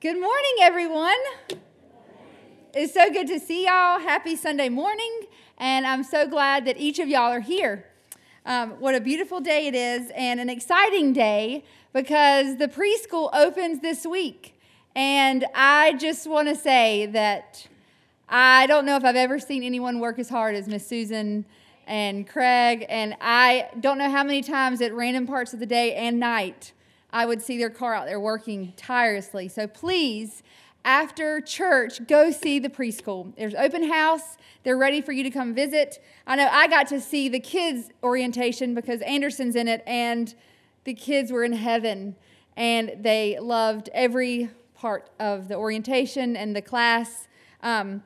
Good morning, everyone. It's so good to see y'all. Happy Sunday morning, and I'm so glad that each of y'all are here. Um, what a beautiful day it is, and an exciting day because the preschool opens this week. And I just want to say that I don't know if I've ever seen anyone work as hard as Miss Susan and Craig, and I don't know how many times at random parts of the day and night I would see their car out there working tirelessly. So please, after church, go see the preschool. There's open house. They're ready for you to come visit. I know I got to see the kids' orientation because Anderson's in it, and the kids were in heaven, and they loved every part of the orientation and the class. Um,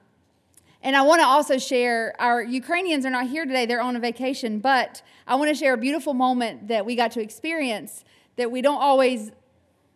and I want to also share our Ukrainians are not here today, they're on a vacation, but I want to share a beautiful moment that we got to experience that we don't always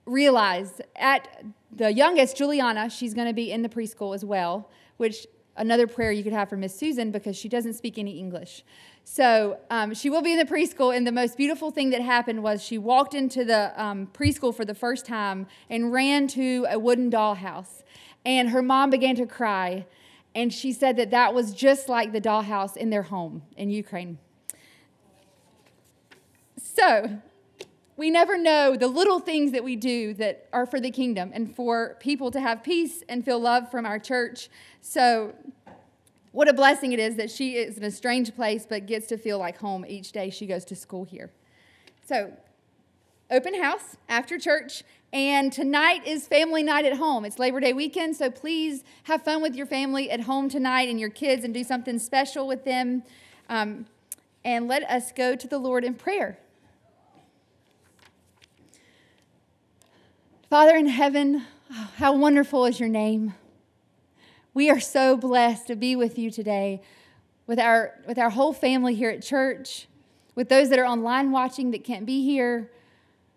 realize. At the youngest, Juliana, she's going to be in the preschool as well, which another prayer you could have for Miss Susan because she doesn't speak any English. So um, she will be in the preschool, and the most beautiful thing that happened was she walked into the um, preschool for the first time and ran to a wooden dollhouse. And her mom began to cry, and she said that that was just like the dollhouse in their home in Ukraine. So we never know the little things that we do that are for the kingdom and for people to have peace and feel love from our church. So, what a blessing it is that she is in a strange place but gets to feel like home each day she goes to school here. So, open house after church, and tonight is family night at home. It's Labor Day weekend, so please have fun with your family at home tonight and your kids and do something special with them. Um, and let us go to the Lord in prayer. Father in heaven, how wonderful is your name. We are so blessed to be with you today, with our, with our whole family here at church, with those that are online watching that can't be here,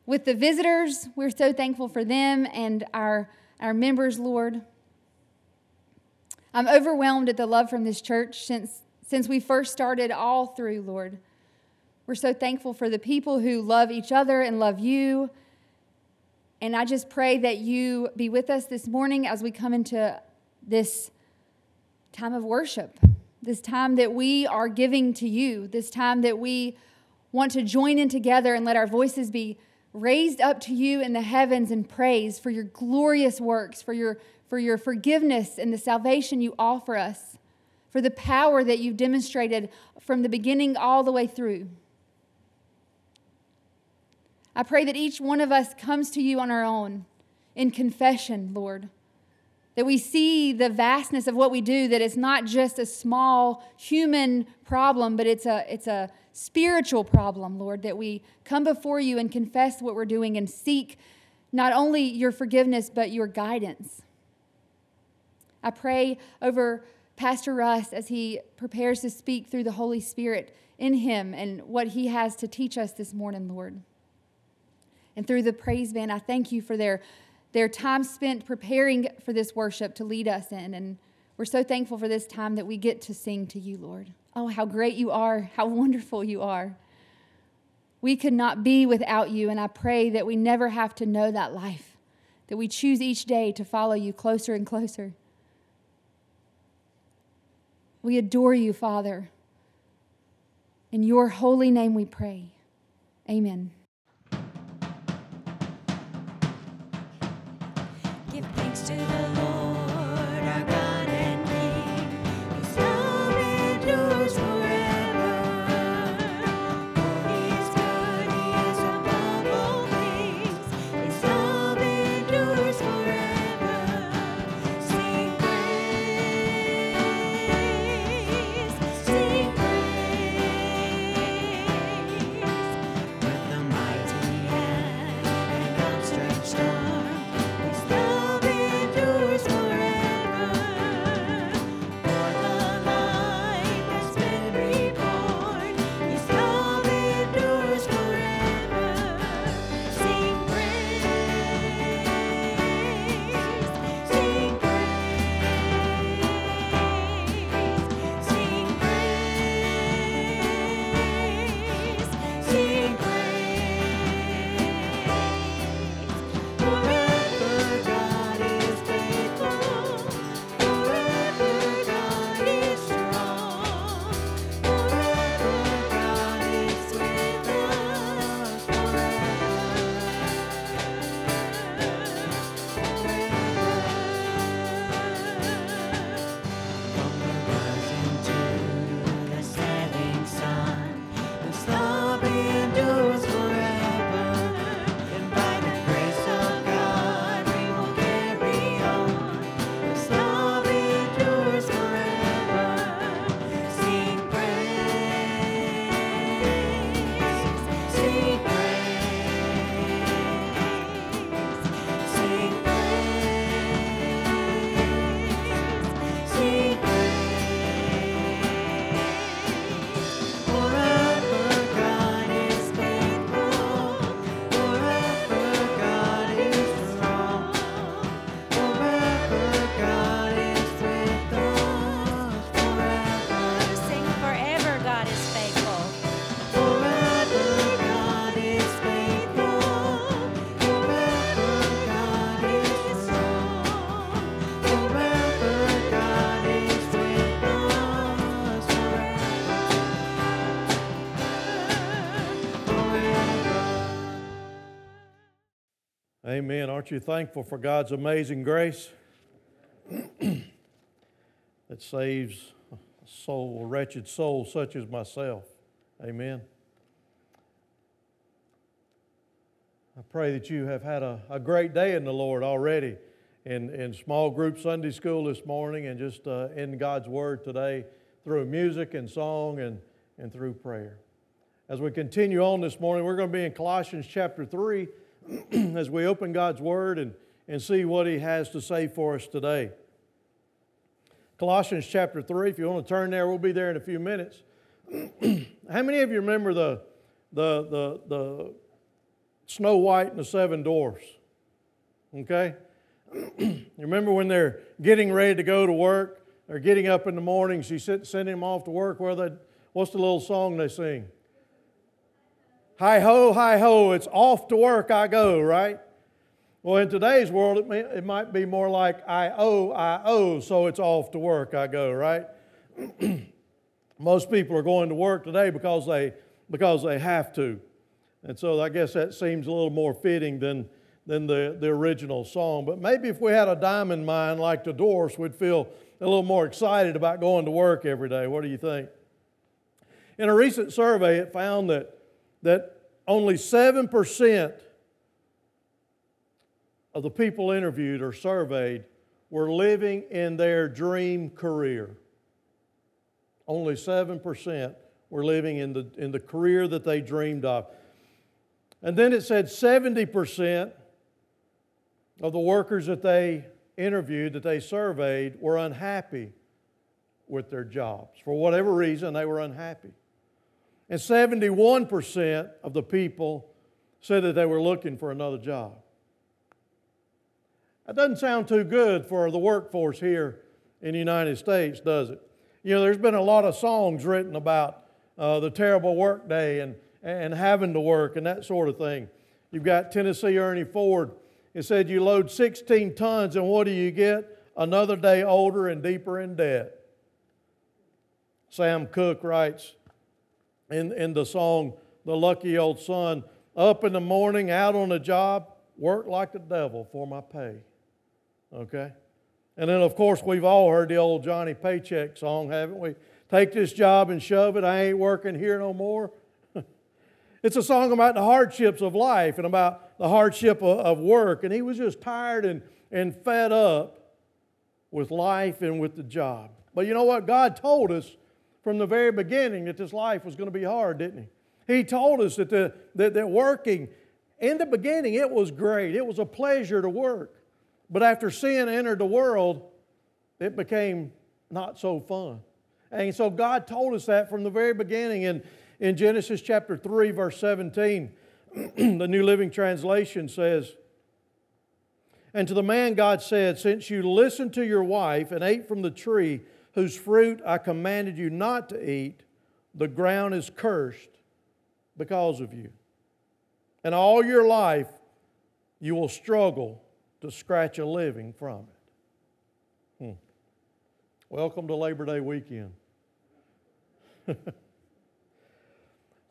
with the visitors. We're so thankful for them and our, our members, Lord. I'm overwhelmed at the love from this church since, since we first started all through, Lord. We're so thankful for the people who love each other and love you and I just pray that you be with us this morning as we come into this time of worship, this time that we are giving to you, this time that we want to join in together and let our voices be raised up to you in the heavens in praise for your glorious works, for your, for your forgiveness and the salvation you offer us, for the power that you've demonstrated from the beginning all the way through. I pray that each one of us comes to you on our own in confession, Lord. That we see the vastness of what we do, that it's not just a small human problem, but it's a, it's a spiritual problem, Lord. That we come before you and confess what we're doing and seek not only your forgiveness, but your guidance. I pray over Pastor Russ as he prepares to speak through the Holy Spirit in him and what he has to teach us this morning, Lord and through the praise band. I thank you for their, their time spent preparing for this worship to lead us in. And we're so thankful for this time that we get to sing to you, Lord. Oh, how great you are, how wonderful you are. We could not be without you, and I pray that we never have to know that life, that we choose each day to follow you closer and closer. We adore you, Father. In your holy name we pray. Amen. You thankful for God's amazing grace that saves a soul, a wretched soul such as myself? Amen. I pray that you have had a, a great day in the Lord already in, in small group Sunday school this morning and just uh, in God's Word today through music and song and, and through prayer. As we continue on this morning, we're going to be in Colossians chapter 3 as we open God's Word and, and see what He has to say for us today. Colossians chapter 3, if you want to turn there, we'll be there in a few minutes. How many of you remember the, the, the, the Snow White and the Seven Dwarfs? Okay? you remember when they're getting ready to go to work? They're getting up in the morning, she's sending them off to work. Where they, what's the little song they sing? Hi ho, hi ho, it's off to work I go, right? Well, in today's world, it, may, it might be more like I owe, I owe, so it's off to work I go, right? Most people are going to work today because they, because they have to. And so I guess that seems a little more fitting than, than the, the original song. But maybe if we had a diamond mine like the Dwarfs, we'd feel a little more excited about going to work every day. What do you think? In a recent survey, it found that that only 7% of the people interviewed or surveyed were living in their dream career. Only 7% were living in the, in the career that they dreamed of. And then it said 70% of the workers that they interviewed, that they surveyed, were unhappy with their jobs. For whatever reason, they were unhappy. And 71% of the people said that they were looking for another job. That doesn't sound too good for the workforce here in the United States, does it? You know, there's been a lot of songs written about uh, the terrible workday and, and having to work and that sort of thing. You've got Tennessee Ernie Ford. It said, You load 16 tons, and what do you get? Another day older and deeper in debt. Sam Cooke writes, in, in the song, The Lucky Old Sun. Up in the morning, out on the job, work like the devil for my pay. Okay? And then, of course, we've all heard the old Johnny Paycheck song, haven't we? Take this job and shove it. I ain't working here no more. it's a song about the hardships of life and about the hardship of, of work. And he was just tired and, and fed up with life and with the job. But you know what? God told us from the very beginning that this life was going to be hard, didn't he? He told us that, the, that, that working, in the beginning, it was great. It was a pleasure to work. But after sin entered the world, it became not so fun. And so God told us that from the very beginning in, in Genesis chapter 3, verse 17. the New Living Translation says, And to the man God said, Since you listened to your wife and ate from the tree whose fruit I commanded you not to eat, the ground is cursed because of you. And all your life you will struggle to scratch a living from it. Hmm. Welcome to Labor Day weekend.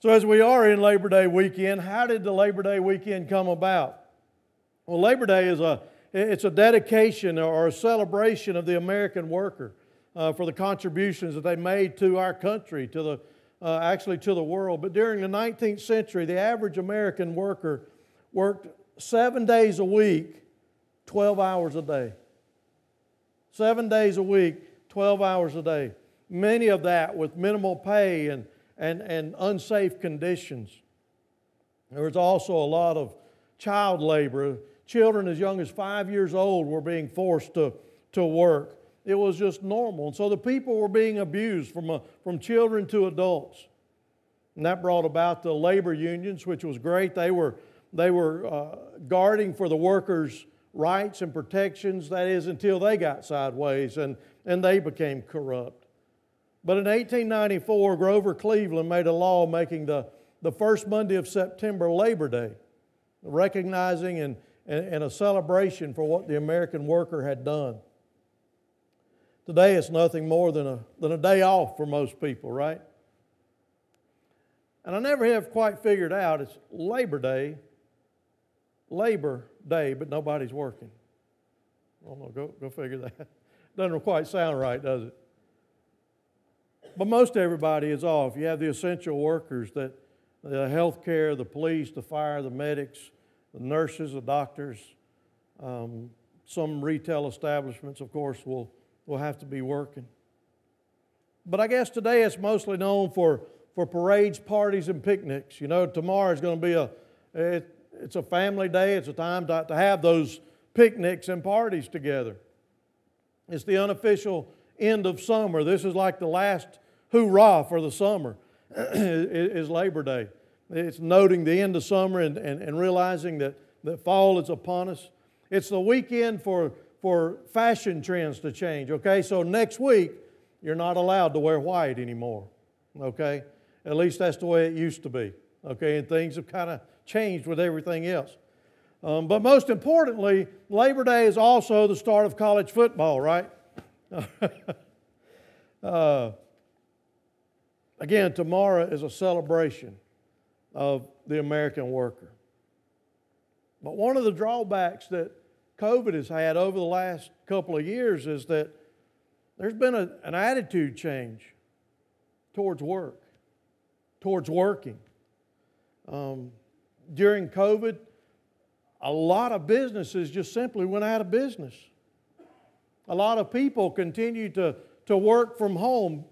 so, as we are in Labor Day weekend, how did the Labor Day weekend come about? Well, Labor Day is a it's a dedication or a celebration of the American worker uh, for the contributions that they made to our country, to the, uh, actually to the world. But during the 19th century, the average American worker worked seven days a week, 12 hours a day. Seven days a week, 12 hours a day. Many of that with minimal pay and, and, and unsafe conditions. There was also a lot of child labor. Children as young as five years old were being forced to, to work. It was just normal. And so the people were being abused from, a, from children to adults. And that brought about the labor unions, which was great. They were, they were uh, guarding for the workers' rights and protections, that is, until they got sideways and, and they became corrupt. But in 1894, Grover Cleveland made a law making the, the first Monday of September Labor Day, recognizing and, and, and a celebration for what the American worker had done. Today it's nothing more than a, than a day off for most people, right? And I never have quite figured out it's Labor Day. Labor Day, but nobody's working. I don't know, go, go figure that. Doesn't quite sound right, does it? But most everybody is off. You have the essential workers that the healthcare, the police, the fire, the medics, the nurses, the doctors. Um, some retail establishments, of course, will, will have to be working. But I guess today it's mostly known for, for parades, parties, and picnics. You know, tomorrow is going to be a, it, it's a family day. It's a time to, to have those picnics and parties together. It's the unofficial end of summer. This is like the last hoorah for the summer, is Labor Day. It's noting the end of summer and, and, and realizing that, that fall is upon us. It's the weekend for, for fashion trends to change, okay? So next week, you're not allowed to wear white anymore, okay? At least that's the way it used to be, okay? And things have kind of changed with everything else. Um, but most importantly, Labor Day is also the start of college football, right? uh, again, tomorrow is a celebration of the American worker. But one of the drawbacks that COVID has had over the last couple of years is that there's been a, an attitude change towards work, towards working. Um, during COVID, a lot of businesses just simply went out of business. A lot of people continued to, to work from home.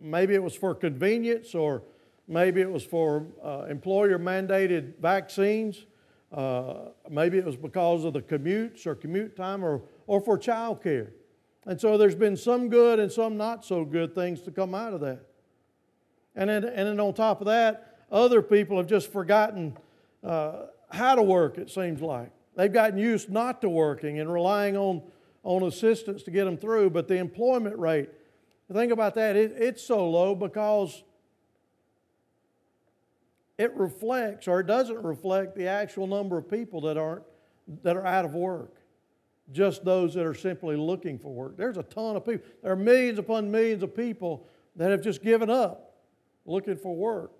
Maybe it was for convenience or maybe it was for uh, employer mandated vaccines. Uh, maybe it was because of the commutes or commute time or, or for child care. And so there's been some good and some not so good things to come out of that. And then, and then on top of that, other people have just forgotten uh, how to work, it seems like. They've gotten used not to working and relying on, on assistance to get them through. But the employment rate, think about that, it, it's so low because it reflects or it doesn't reflect the actual number of people that aren't that are out of work. Just those that are simply looking for work. There's a ton of people there are millions upon millions of people that have just given up looking for work.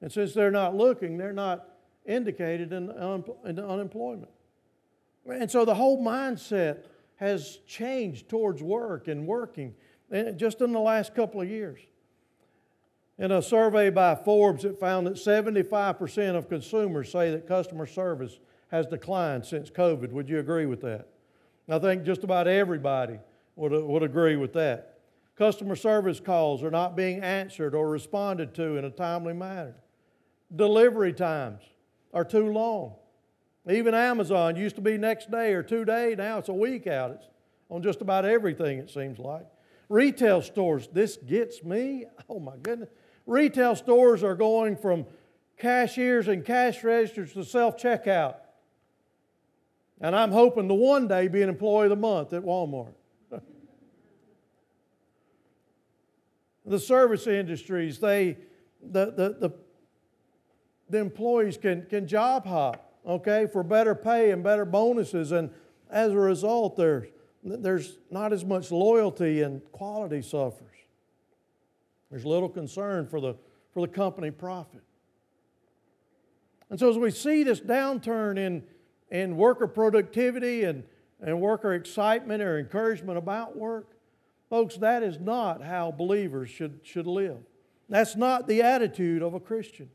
And since they're not looking they're not indicated in, in unemployment. And so the whole mindset has changed towards work and working just in the last couple of years in a survey by Forbes, it found that 75% of consumers say that customer service has declined since COVID. Would you agree with that? I think just about everybody would, would agree with that. Customer service calls are not being answered or responded to in a timely manner. Delivery times are too long. Even Amazon used to be next day or two day, now it's a week out. It's on just about everything, it seems like. Retail stores, this gets me. Oh my goodness. Retail stores are going from cashiers and cash registers to self checkout. And I'm hoping to one day be an employee of the month at Walmart. the service industries, they, the, the, the, the employees can, can job hop, okay, for better pay and better bonuses. And as a result, there's, there's not as much loyalty and quality suffers. There's little concern for the, for the company profit. And so, as we see this downturn in, in worker productivity and, and worker excitement or encouragement about work, folks, that is not how believers should, should live. That's not the attitude of a Christian.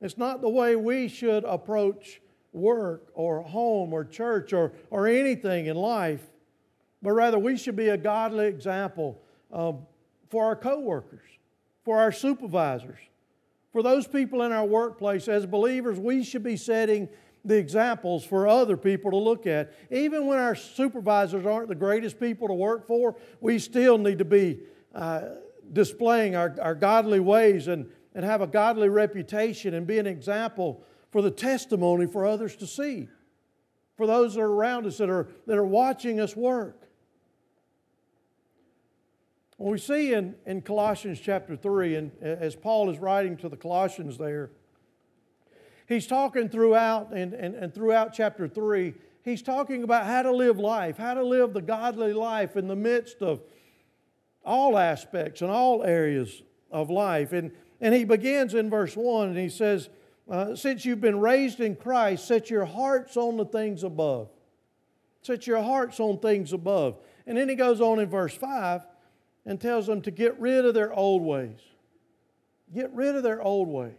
It's not the way we should approach work or home or church or, or anything in life, but rather we should be a godly example of for our coworkers, for our supervisors, for those people in our workplace. As believers, we should be setting the examples for other people to look at. Even when our supervisors aren't the greatest people to work for, we still need to be uh, displaying our, our godly ways and, and have a godly reputation and be an example for the testimony for others to see, for those that are around us that are, that are watching us work. Well, we see in, in Colossians chapter 3, and as Paul is writing to the Colossians there, he's talking throughout, and, and, and throughout chapter 3, he's talking about how to live life, how to live the godly life in the midst of all aspects and all areas of life. And, and he begins in verse 1 and he says, uh, since you've been raised in Christ, set your hearts on the things above. Set your hearts on things above. And then he goes on in verse 5 and tells them to get rid of their old ways. Get rid of their old ways.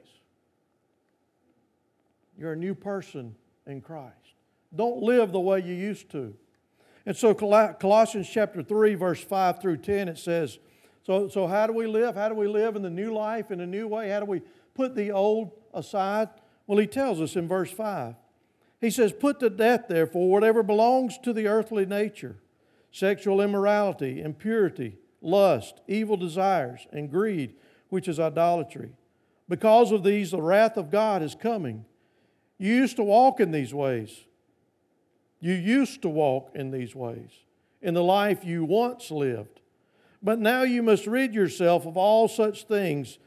You're a new person in Christ. Don't live the way you used to. And so, Colossians chapter 3, verse 5 through 10, it says, so, so how do we live? How do we live in the new life in a new way? How do we put the old aside? Well, he tells us in verse 5. He says, Put to death, therefore, whatever belongs to the earthly nature sexual immorality, impurity, lust, evil desires, and greed, which is idolatry. Because of these, the wrath of God is coming. You used to walk in these ways. You used to walk in these ways in the life you once lived. But now you must rid yourself of all such things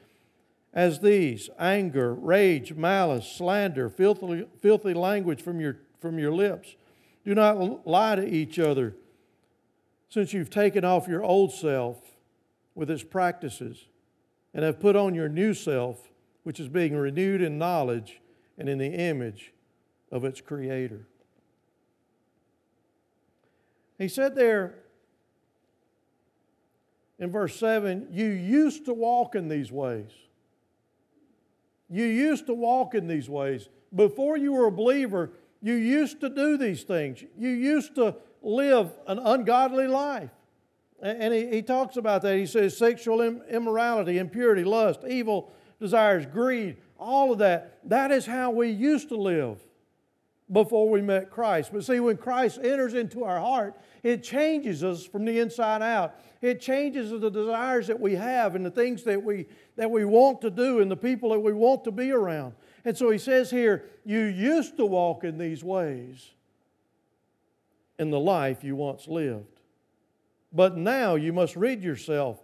as these anger, rage, malice, slander, filthy, filthy language from your, from your lips. Do not lie to each other, since you've taken off your old self with its practices and have put on your new self, which is being renewed in knowledge and in the image of its Creator. He said there, in verse 7 you used to walk in these ways. You used to walk in these ways. Before you were a believer, you used to do these things. You used to live an ungodly life. And he, he talks about that. He says sexual immorality, impurity, lust, evil desires, greed, all of that. That is how we used to live before we met Christ. But see, when Christ enters into our heart, it changes us from the inside out. It changes the desires that we have and the things that we, that we want to do and the people that we want to be around. And so he says here, you used to walk in these ways in the life you once lived. But now you must rid yourself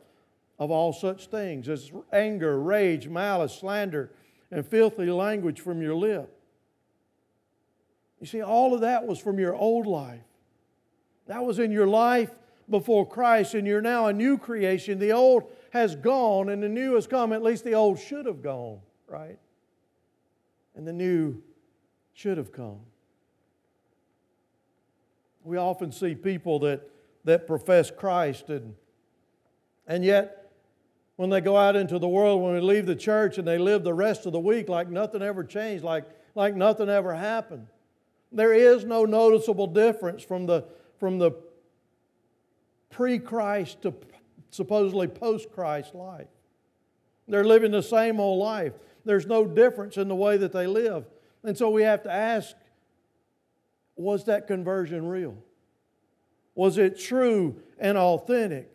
of all such things as anger, rage, malice, slander, and filthy language from your lip. You see, all of that was from your old life. That was in your life before Christ, and you're now a new creation. The old has gone, and the new has come. At least the old should have gone, right? And the new should have come. We often see people that, that profess Christ, and, and yet, when they go out into the world, when they leave the church and they live the rest of the week like nothing ever changed, like, like nothing ever happened. There is no noticeable difference from the, from the pre Christ to supposedly post Christ life. They're living the same old life. There's no difference in the way that they live. And so we have to ask was that conversion real? Was it true and authentic?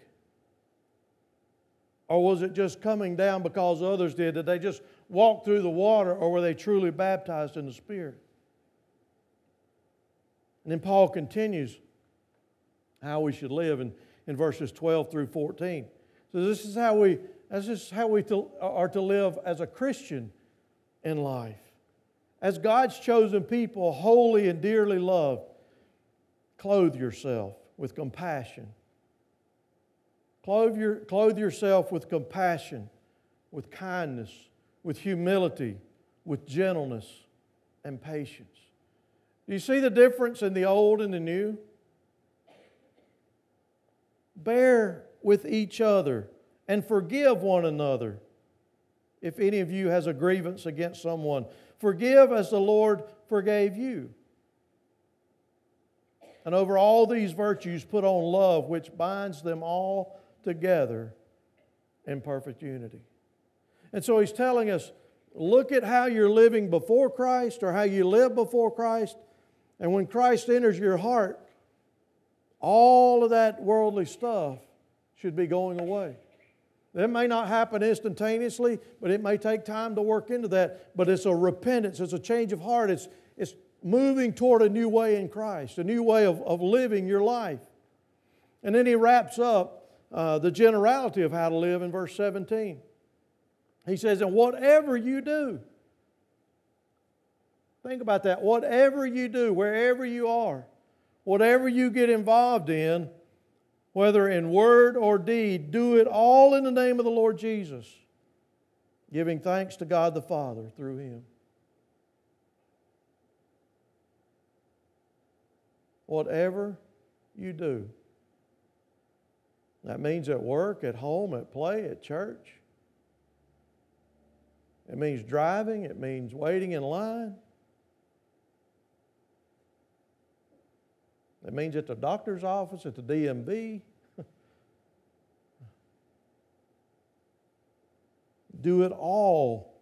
Or was it just coming down because others did? Did they just walk through the water or were they truly baptized in the Spirit? And then Paul continues how we should live in, in verses 12 through 14. So this is how we this is how we to, are to live as a Christian in life. As God's chosen people, holy and dearly loved, clothe yourself with compassion. Clothe, your, clothe yourself with compassion, with kindness, with humility, with gentleness and patience. Do you see the difference in the old and the new? Bear with each other and forgive one another. If any of you has a grievance against someone, forgive as the Lord forgave you. And over all these virtues, put on love, which binds them all together in perfect unity. And so he's telling us look at how you're living before Christ or how you live before Christ, and when Christ enters your heart, all of that worldly stuff should be going away. It may not happen instantaneously, but it may take time to work into that. But it's a repentance, it's a change of heart, it's, it's moving toward a new way in Christ, a new way of, of living your life. And then he wraps up uh, the generality of how to live in verse 17. He says, And whatever you do, Think about that. Whatever you do, wherever you are, whatever you get involved in, whether in word or deed, do it all in the name of the Lord Jesus, giving thanks to God the Father through him. Whatever you do, that means at work, at home, at play, at church. It means driving, it means waiting in line. It means at the doctor's office, at the DMV. Do it all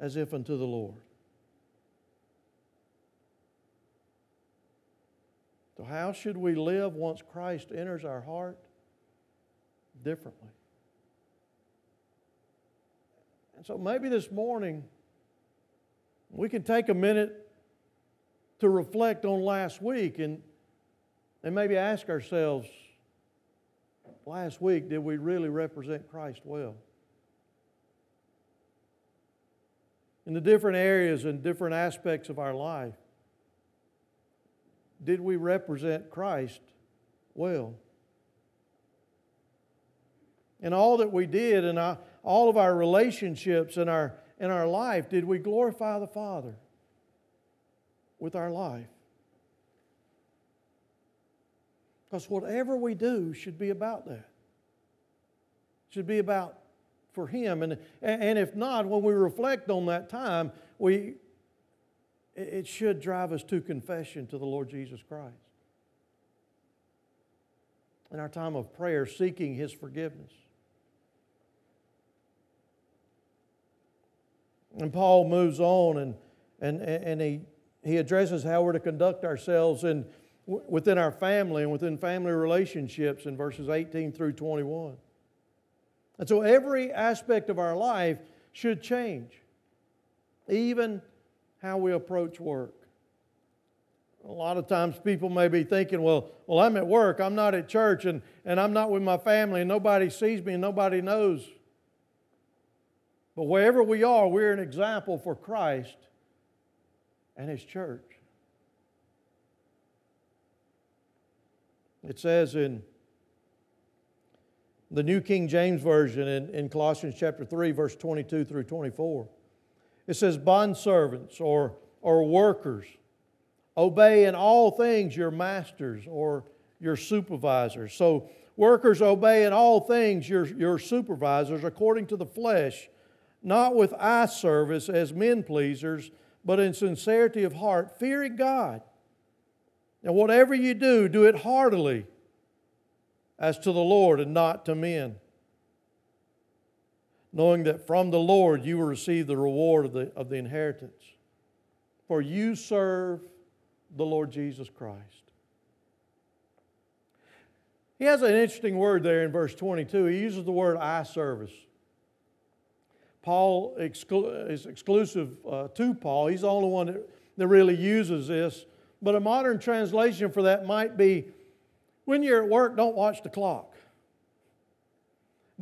as if unto the Lord. So, how should we live once Christ enters our heart? Differently. And so, maybe this morning we can take a minute to reflect on last week and, and maybe ask ourselves last week, did we really represent Christ well? In the different areas and different aspects of our life did we represent Christ well? In all that we did, in our, uh, all of our relationships in our, in our life, did we glorify the Father with our life? Because whatever we do should be about that. Should be about for Him. And, and if not, when we reflect on that time, we, it should drive us to confession to the Lord Jesus Christ. In our time of prayer, seeking His forgiveness. And Paul moves on and, and, and he, he addresses how we're to conduct ourselves in, within our family and within family relationships in verses 18 through 21. And so every aspect of our life should change, even how we approach work. A lot of times people may be thinking, well, well, I'm at work, I'm not at church, and, and I'm not with my family, and nobody sees me, and nobody knows. But wherever we are, we're an example for Christ and His church. It says in the New King James Version in, in Colossians chapter 3, verse 22 through 24. It says, Bondservants or, or workers, obey in all things your masters or your supervisors. So, workers obey in all things your, your supervisors according to the flesh, not with eye service as men pleasers, but in sincerity of heart, fearing God. And whatever you do, do it heartily as to the Lord and not to men knowing that from the Lord you will receive the reward of the, of the inheritance. For you serve the Lord Jesus Christ. He has an interesting word there in verse 22. He uses the word eye service. Paul exclu- is exclusive uh, to Paul. He's the only one that, that really uses this. But a modern translation for that might be when you're at work, don't watch the clock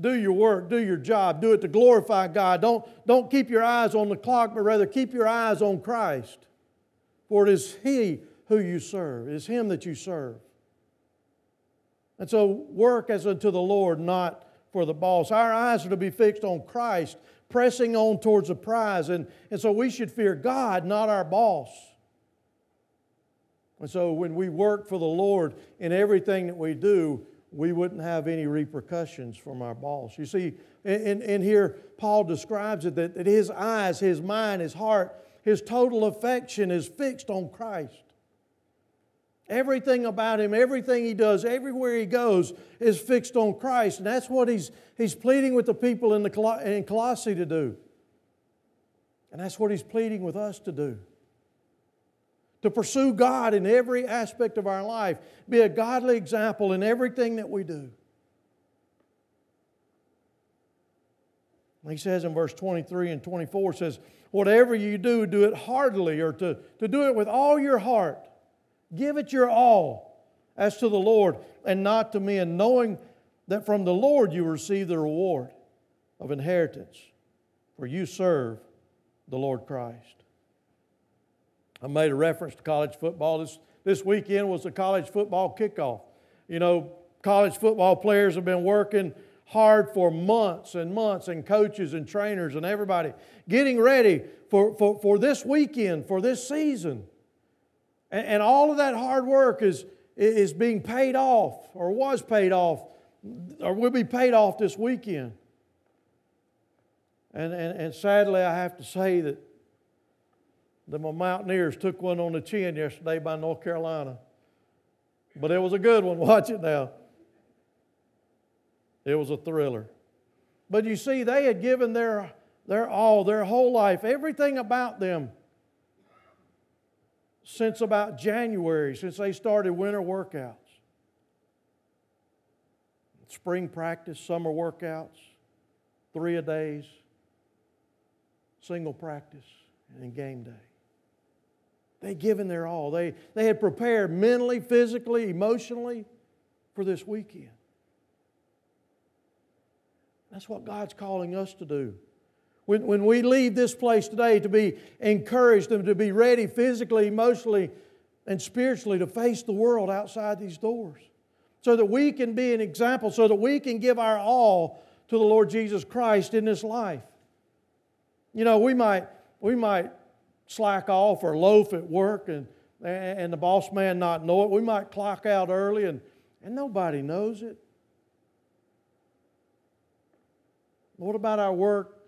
do your work, do your job, do it to glorify God. Don't, don't keep your eyes on the clock, but rather keep your eyes on Christ. For it is He who you serve, it is Him that you serve. And so work as unto the Lord, not for the boss. Our eyes are to be fixed on Christ, pressing on towards the prize. And, and so we should fear God, not our boss. And so when we work for the Lord in everything that we do, we wouldn't have any repercussions from our boss. You see, in, in here, Paul describes it that, that his eyes, his mind, his heart, his total affection is fixed on Christ. Everything about him, everything he does, everywhere he goes is fixed on Christ. And that's what he's, he's pleading with the people in, the, in Colossae to do. And that's what he's pleading with us to do to pursue God in every aspect of our life, be a godly example in everything that we do. He says in verse 23 and 24 says, Whatever you do, do it heartily or to, to do it with all your heart. Give it your all as to the Lord and not to men, knowing that from the Lord you receive the reward of inheritance, for you serve the Lord Christ. I made a reference to college football. This, this weekend was the college football kickoff. You know, college football players have been working hard for months and months, and coaches and trainers and everybody getting ready for, for, for this weekend, for this season. And, and all of that hard work is, is being paid off or was paid off or will be paid off this weekend. And, and, and sadly, I have to say that the Mountaineers took one on the chin yesterday by North Carolina. But it was a good one. Watch it now. It was a thriller. But you see, they had given their, their all, their whole life, everything about them since about January, since they started winter workouts. Spring practice, summer workouts, three a days, single practice, and game day. They'd given their all. They, they had prepared mentally, physically, emotionally for this weekend. That's what God's calling us to do. When, when we leave this place today, to be encouraged and to be ready physically, emotionally, and spiritually to face the world outside these doors. So that we can be an example, so that we can give our all to the Lord Jesus Christ in this life. You know, we might, we might slack off or loaf at work and, and the boss man not know it. We might clock out early and, and nobody knows it. What about our work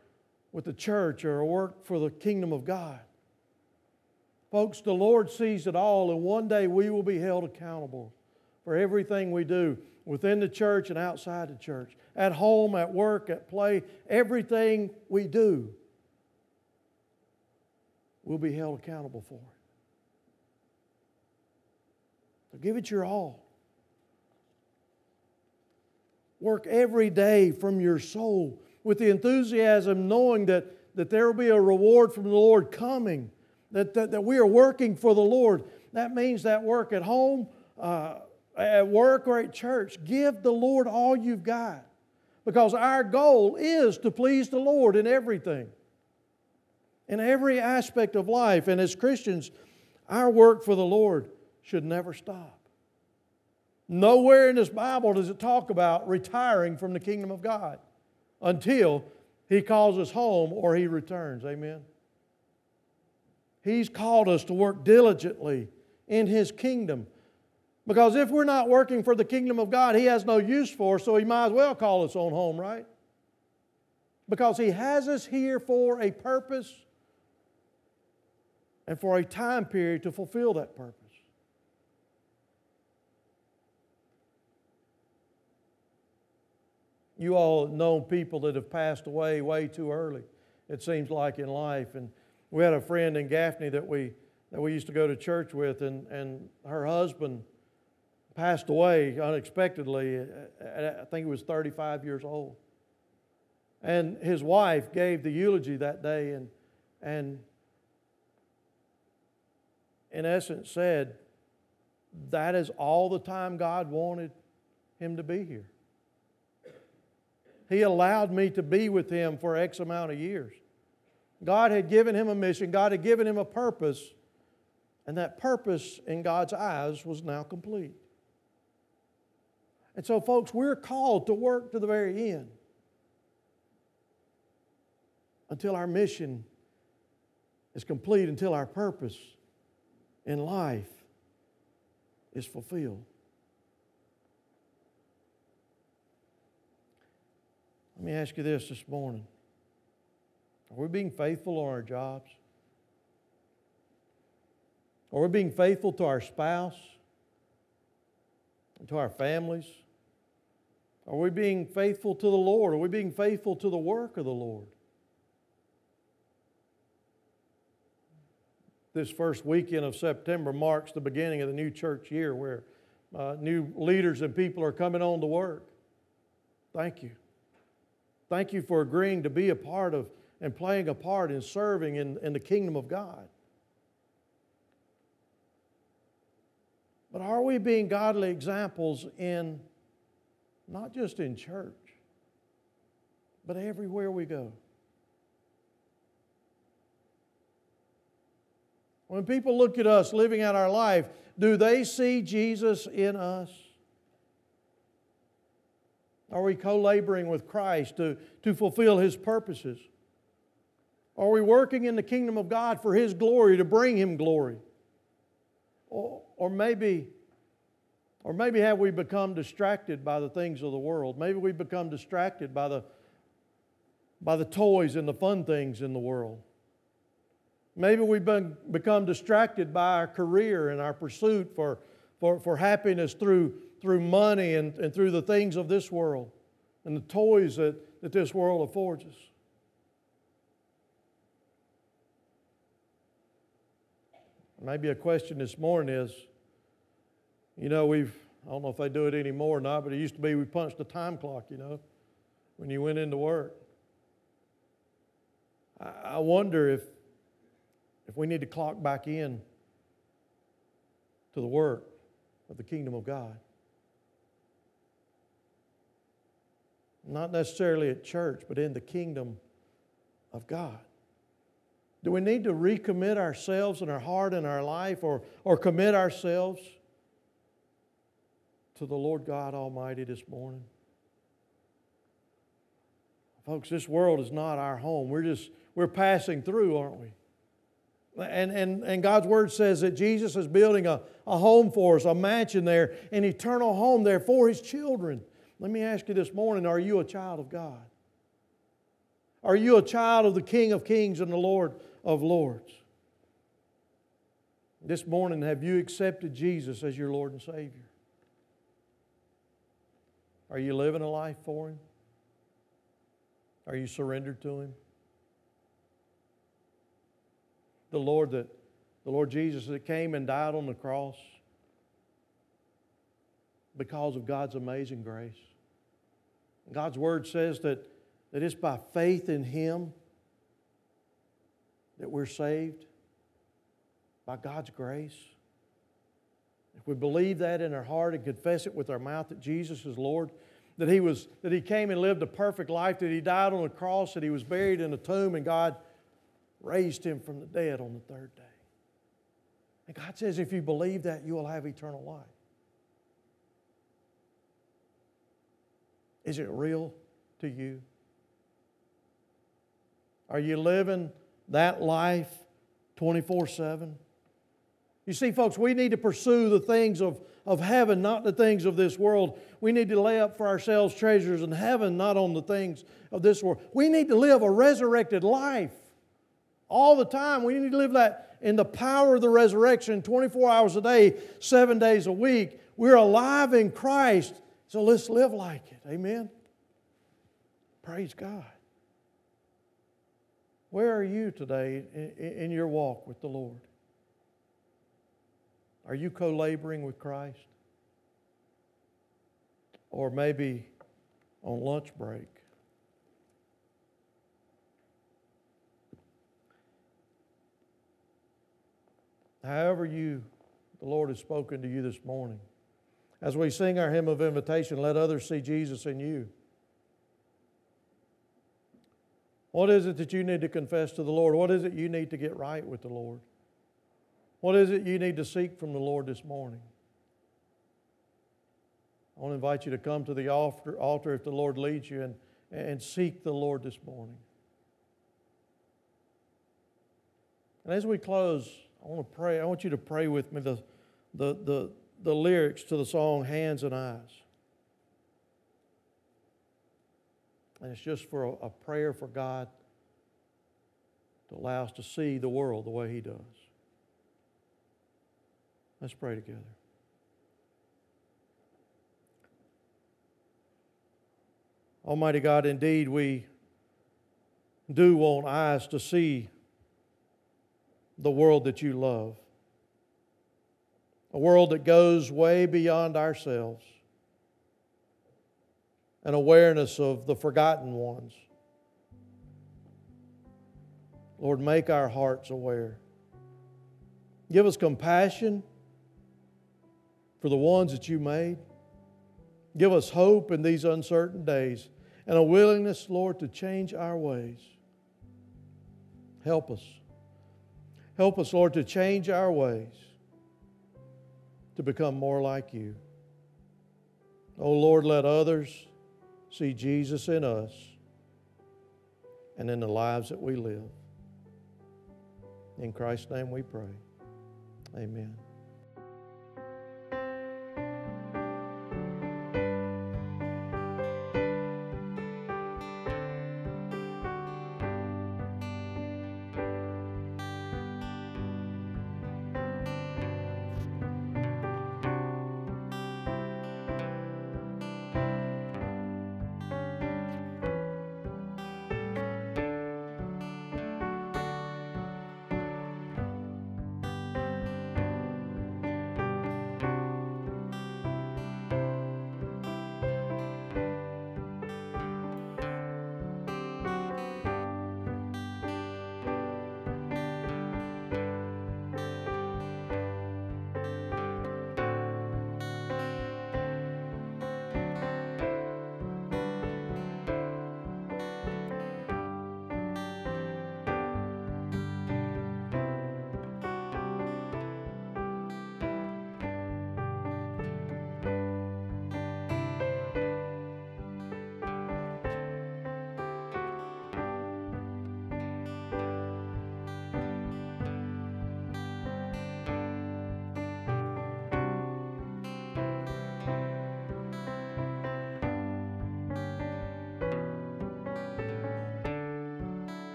with the church or work for the kingdom of God? Folks, the Lord sees it all, and one day we will be held accountable for everything we do within the church and outside the church, at home, at work, at play, everything we do will be held accountable for it. So give it your all. Work every day from your soul with the enthusiasm, knowing that, that there will be a reward from the Lord coming, that, that, that we are working for the Lord. That means that work at home, uh, at work, or at church. Give the Lord all you've got because our goal is to please the Lord in everything in every aspect of life. And as Christians, our work for the Lord should never stop. Nowhere in this Bible does it talk about retiring from the kingdom of God until He calls us home or He returns. Amen. He's called us to work diligently in His kingdom. Because if we're not working for the kingdom of God, He has no use for us, so He might as well call us on home, right? Because He has us here for a purpose and for a time period to fulfill that purpose. You all know people that have passed away way too early, it seems like in life. And we had a friend in Gaffney that we, that we used to go to church with, and, and her husband passed away unexpectedly. Uh, I think he was 35 years old. And his wife gave the eulogy that day, and, and in essence, said, That is all the time God wanted him to be here. He allowed me to be with him for X amount of years. God had given him a mission, God had given him a purpose, and that purpose in God's eyes was now complete. And so, folks, we're called to work to the very end until our mission is complete, until our purpose in life is fulfilled. Let me ask you this this morning. Are we being faithful on our jobs? Are we being faithful to our spouse and to our families? Are we being faithful to the Lord? Are we being faithful to the work of the Lord? this first weekend of September marks the beginning of the new church year where uh, new leaders and people are coming on to work. Thank you. Thank you for agreeing to be a part of and playing a part in serving in, in the kingdom of God. But are we being godly examples in not just in church, but everywhere we go? When people look at us living out our life, do they see Jesus in us? Are we co laboring with Christ to, to fulfill His purposes? Are we working in the kingdom of God for His glory, to bring Him glory? Or, or maybe or maybe have we become distracted by the things of the world? Maybe we've become distracted by the by the toys and the fun things in the world. Maybe we've been, become distracted by our career and our pursuit for, for, for happiness through, through money and, and through the things of this world and the toys that, that this world affords us. Maybe a question this morning is you know, we've, I don't know if they do it anymore or not, but it used to be we punched the time clock, you know, when you went into work. I, I wonder if, if we need to clock back in to the work of the kingdom of God. Not necessarily at church, but in the kingdom of God. Do we need to recommit ourselves and our heart and our life or, or commit ourselves to the Lord God Almighty this morning? Folks, this world is not our home. We're just, we're passing through, aren't we? And, and, and God's Word says that Jesus is building a, a home for us, a mansion there, an eternal home there for His children. Let me ask you this morning are you a child of God? Are you a child of the King of Kings and the Lord of Lords? This morning, have you accepted Jesus as your Lord and Savior? Are you living a life for Him? Are you surrendered to Him? The Lord that the Lord Jesus that came and died on the cross because of God's amazing grace. God's word says that, that it's by faith in Him that we're saved, by God's grace. If we believe that in our heart and confess it with our mouth that Jesus is Lord, that he, was, that he came and lived a perfect life, that he died on the cross, that he was buried in a tomb, and God raised him from the dead on the third day. And God says, if you believe that, you will have eternal life. Is it real to you? Are you living that life 24 7? You see, folks, we need to pursue the things of, of heaven, not the things of this world. We need to lay up for ourselves treasures in heaven, not on the things of this world. We need to live a resurrected life all the time. We need to live that in the power of the resurrection 24 hours a day, seven days a week. We're alive in Christ, so let's live like it. Amen? Praise God. Where are you today in your walk with the Lord? Are you co laboring with Christ? Or maybe on lunch break? However, you, the Lord has spoken to you this morning. As we sing our hymn of invitation, let others see Jesus in you. What is it that you need to confess to the Lord? What is it you need to get right with the Lord? What is it you need to seek from the Lord this morning? I want to invite you to come to the altar, if the Lord leads you and, and seek the Lord this morning. And as we close, I want to pray. I want you to pray with me the, the, the, the lyrics to the song Hands and Eyes. And it's just for a, a prayer for God to allow us to see the world the way He does. Let's pray together. Almighty God, indeed, we do want eyes to see the world that you love, a world that goes way beyond ourselves, an awareness of the forgotten ones. Lord, make our hearts aware. Give us compassion for the ones that you made. Give us hope in these uncertain days and a willingness, Lord, to change our ways. Help us. Help us, Lord, to change our ways to become more like you. Oh, Lord, let others see Jesus in us and in the lives that we live. In Christ's name we pray. Amen.